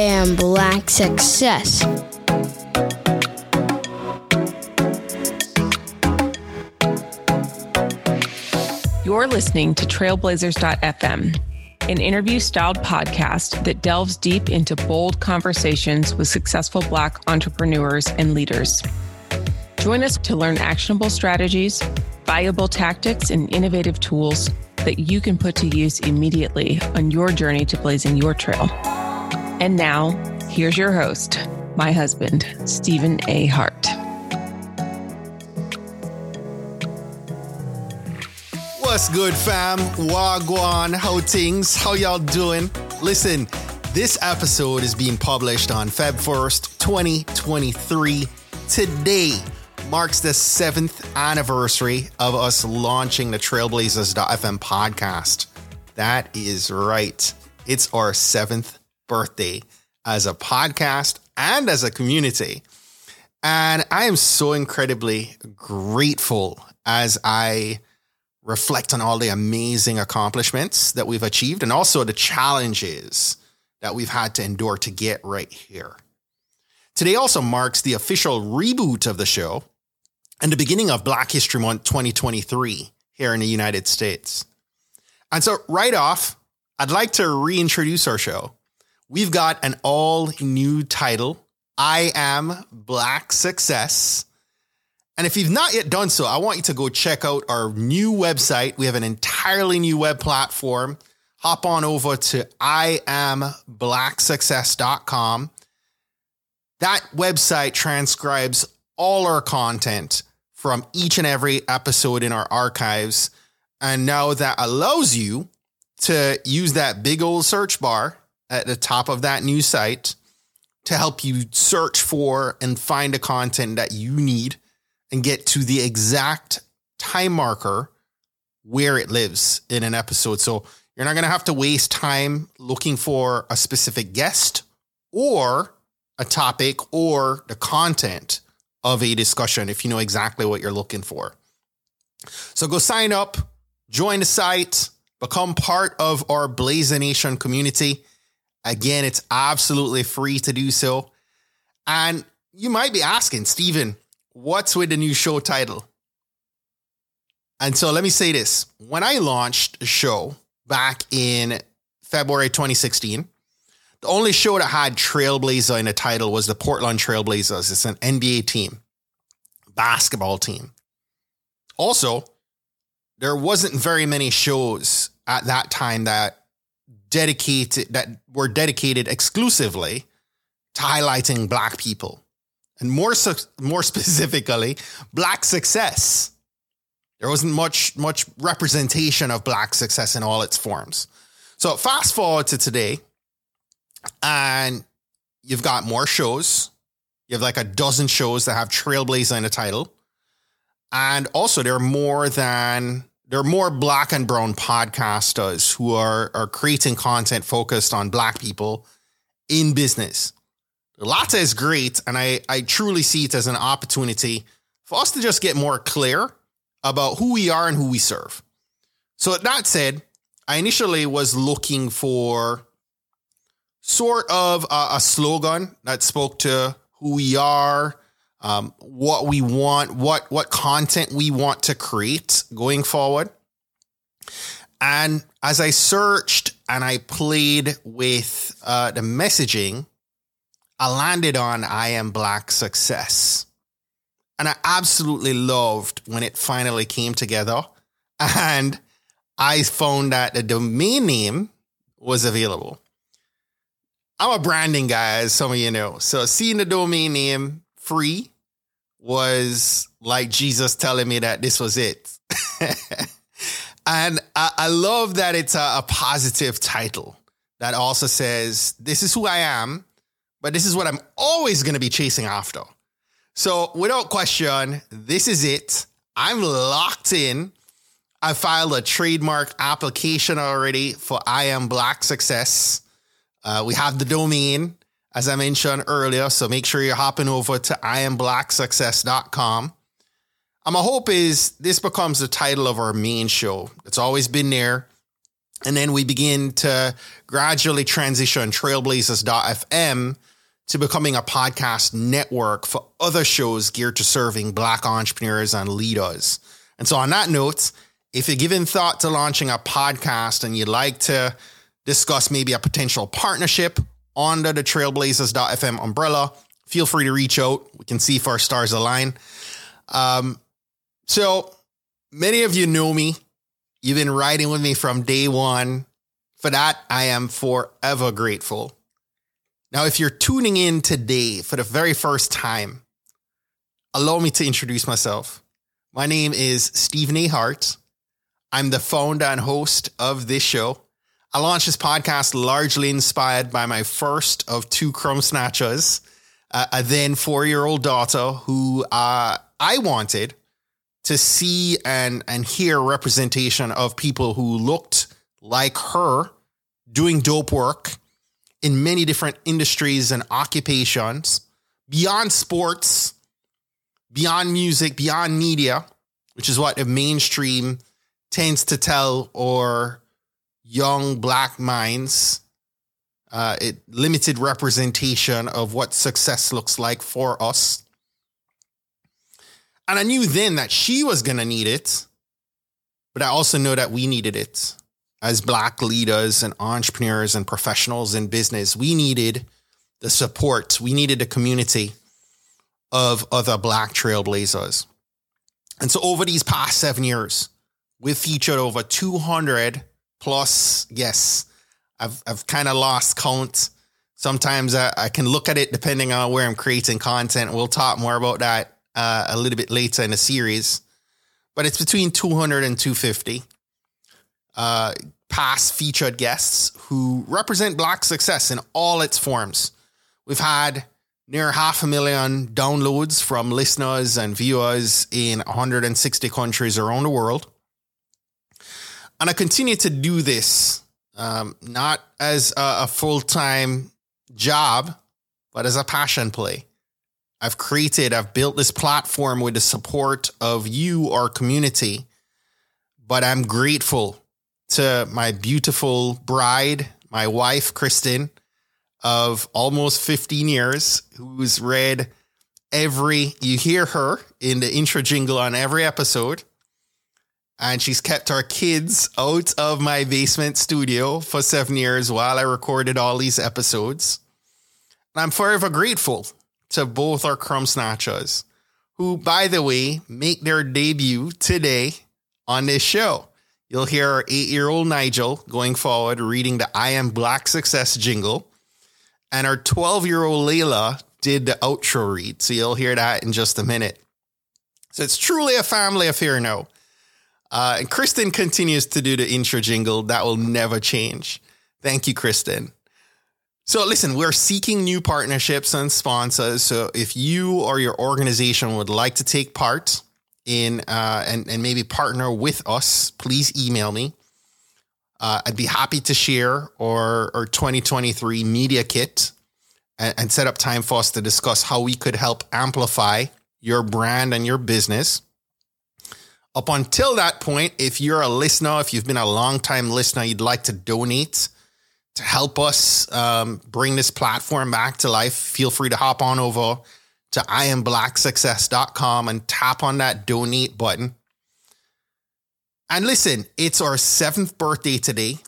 am Black Success. You're listening to Trailblazers.fm, an interview styled podcast that delves deep into bold conversations with successful Black entrepreneurs and leaders. Join us to learn actionable strategies, viable tactics, and innovative tools that you can put to use immediately on your journey to blazing your trail. And now, here's your host, my husband, Stephen A. Hart. What's good, fam? Wagwan, how things? How y'all doing? Listen, this episode is being published on Feb 1st, 2023. Today marks the seventh anniversary of us launching the Trailblazers.fm podcast. That is right. It's our seventh birthday as a podcast and as a community. And I am so incredibly grateful as I reflect on all the amazing accomplishments that we've achieved and also the challenges that we've had to endure to get right here. Today also marks the official reboot of the show and the beginning of Black History Month 2023 here in the United States. And so, right off, I'd like to reintroduce our show. We've got an all new title I Am Black Success. And if you've not yet done so, I want you to go check out our new website. We have an entirely new web platform. Hop on over to iamblacksuccess.com. That website transcribes all our content from each and every episode in our archives. And now that allows you to use that big old search bar at the top of that new site to help you search for and find the content that you need and get to the exact time marker where it lives in an episode. So you're not going to have to waste time looking for a specific guest or a topic or the content of a discussion if you know exactly what you're looking for. So go sign up, join the site, become part of our Blazonation community. Again, it's absolutely free to do so. And you might be asking, Stephen, what's with the new show title? And so let me say this. When I launched the show back in February 2016, the only show that had Trailblazer in the title was the Portland Trailblazers. It's an NBA team, basketball team. Also, there wasn't very many shows at that time that dedicated that were dedicated exclusively to highlighting black people. And more more specifically black success. There wasn't much much representation of black success in all its forms. So fast forward to today and you've got more shows. You have like a dozen shows that have trailblazer in the title. And also there are more than there are more black and brown podcasters who are are creating content focused on black people in business Latte is great, and I, I truly see it as an opportunity for us to just get more clear about who we are and who we serve. So, that said, I initially was looking for sort of a, a slogan that spoke to who we are, um, what we want, what what content we want to create going forward. And as I searched and I played with uh, the messaging, I landed on I am black success. And I absolutely loved when it finally came together. And I found that the domain name was available. I'm a branding guy, as some of you know. So seeing the domain name free was like Jesus telling me that this was it. and I, I, love that it's a, a positive title that also says, This is who I am but this is what I'm always going to be chasing after. So, without question, this is it. I'm locked in. I filed a trademark application already for I Am Black Success. Uh, we have the domain, as I mentioned earlier. So make sure you're hopping over to iamblacksuccess.com. And my hope is this becomes the title of our main show. It's always been there. And then we begin to gradually transition trailblazers.fm to becoming a podcast network for other shows geared to serving Black entrepreneurs and leaders. And so, on that note, if you're giving thought to launching a podcast and you'd like to discuss maybe a potential partnership under the trailblazers.fm umbrella, feel free to reach out. We can see if our stars align. Um, so, many of you know me You've been riding with me from day one. For that, I am forever grateful. Now, if you're tuning in today for the very first time, allow me to introduce myself. My name is Stephen A. Hart. I'm the founder and host of this show. I launched this podcast largely inspired by my first of two crumb snatchers, uh, a then four year old daughter who uh, I wanted to see and and hear representation of people who looked like her doing dope work in many different industries and occupations beyond sports beyond music beyond media which is what the mainstream tends to tell or young black minds uh, it limited representation of what success looks like for us and I knew then that she was going to need it, but I also know that we needed it as Black leaders and entrepreneurs and professionals in business. We needed the support, we needed a community of other Black trailblazers. And so over these past seven years, we've featured over 200 plus Yes, I've, I've kind of lost count. Sometimes I, I can look at it depending on where I'm creating content. We'll talk more about that uh, a little bit later in the series, but it's between 200 and 250 uh, past featured guests who represent Black success in all its forms. We've had near half a million downloads from listeners and viewers in 160 countries around the world. And I continue to do this um, not as a, a full time job, but as a passion play. I've created, I've built this platform with the support of you, our community. But I'm grateful to my beautiful bride, my wife, Kristen, of almost 15 years, who's read every, you hear her in the intro jingle on every episode. And she's kept our kids out of my basement studio for seven years while I recorded all these episodes. And I'm forever grateful to both our crumb snatchers, who, by the way, make their debut today on this show. You'll hear our eight year old Nigel going forward reading the I Am Black Success jingle. And our 12 year old Layla did the outro read. So you'll hear that in just a minute. So it's truly a family affair now. Uh, and Kristen continues to do the intro jingle. That will never change. Thank you, Kristen. So listen, we're seeking new partnerships and sponsors. So if you or your organization would like to take part in uh, and and maybe partner with us, please email me. Uh, I'd be happy to share our, our 2023 media kit and, and set up time for us to discuss how we could help amplify your brand and your business. Up until that point, if you're a listener, if you've been a long time listener, you'd like to donate to help us um, bring this platform back to life, feel free to hop on over to iamblacksuccess.com and tap on that donate button. And listen, it's our seventh birthday today,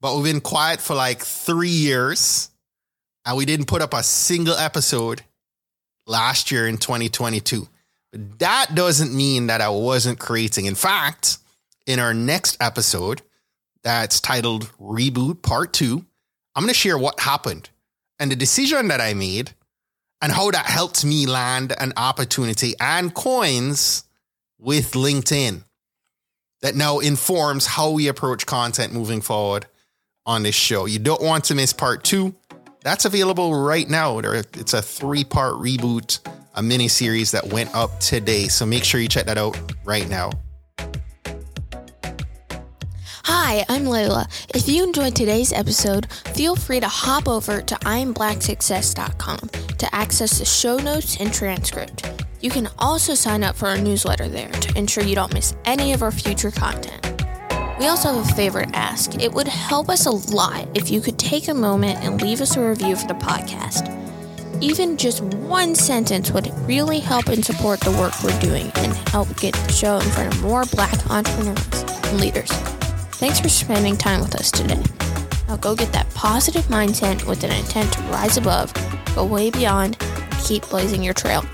but we've been quiet for like three years and we didn't put up a single episode last year in 2022. That doesn't mean that I wasn't creating. In fact, in our next episode, that's titled Reboot Part 2. I'm going to share what happened and the decision that I made and how that helped me land an opportunity and coins with LinkedIn that now informs how we approach content moving forward on this show. You don't want to miss part two. That's available right now. It's a three part reboot, a mini series that went up today. So make sure you check that out right now. Hi, I'm Layla. If you enjoyed today's episode, feel free to hop over to IamBlackSuccess.com to access the show notes and transcript. You can also sign up for our newsletter there to ensure you don't miss any of our future content. We also have a favor to ask. It would help us a lot if you could take a moment and leave us a review for the podcast. Even just one sentence would really help and support the work we're doing and help get the show in front of more black entrepreneurs and leaders. Thanks for spending time with us today. Now go get that positive mindset with an intent to rise above, go way beyond, keep blazing your trail.